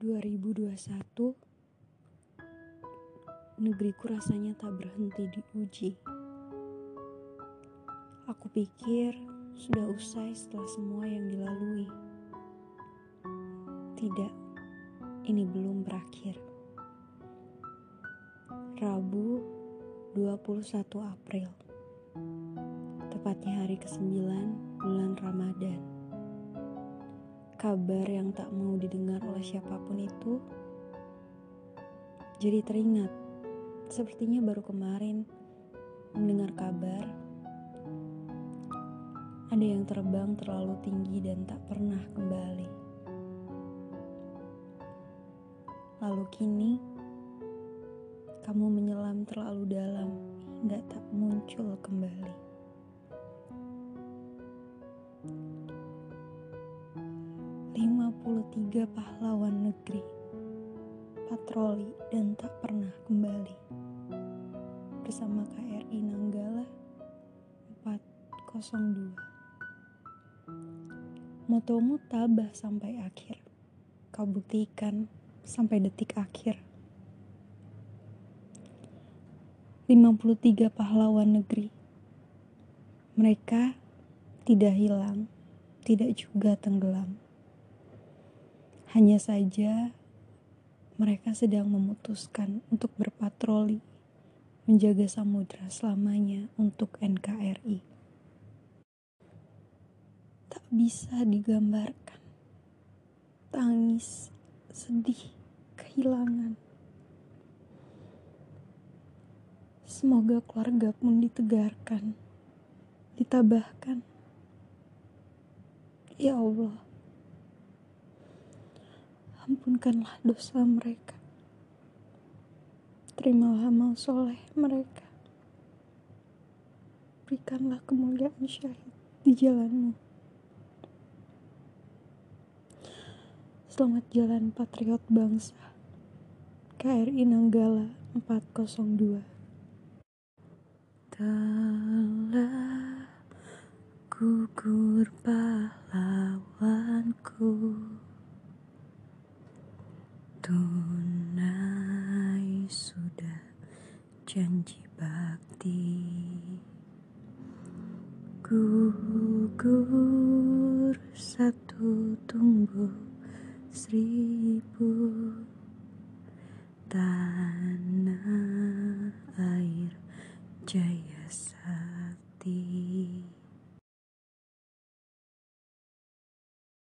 2021 Negeriku rasanya tak berhenti diuji. Aku pikir sudah usai setelah semua yang dilalui. Tidak, ini belum berakhir. Rabu 21 April Tepatnya hari ke-9 bulan Ramadan kabar yang tak mau didengar oleh siapa pun itu jadi teringat. Sepertinya baru kemarin mendengar kabar ada yang terbang terlalu tinggi dan tak pernah kembali. Lalu kini kamu menyelam terlalu dalam hingga tak muncul kembali. 53 pahlawan negeri patroli dan tak pernah kembali. Bersama KRI Nanggala 402 Motomu tabah sampai akhir. Kau buktikan sampai detik akhir. 53 pahlawan negeri. Mereka tidak hilang tidak juga tenggelam hanya saja mereka sedang memutuskan untuk berpatroli menjaga samudra selamanya untuk NKRI. Tak bisa digambarkan. Tangis, sedih, kehilangan. Semoga keluarga pun ditegarkan, ditabahkan. Ya Allah, ampunkanlah dosa mereka. Terimalah amal soleh mereka. Berikanlah kemuliaan syahid di jalanmu. Selamat jalan patriot bangsa. KRI Nanggala 402 Telah gugur pahlawanku Tunai sudah janji bakti. Gugur satu tumbuh seribu. Tanah air jaya sakti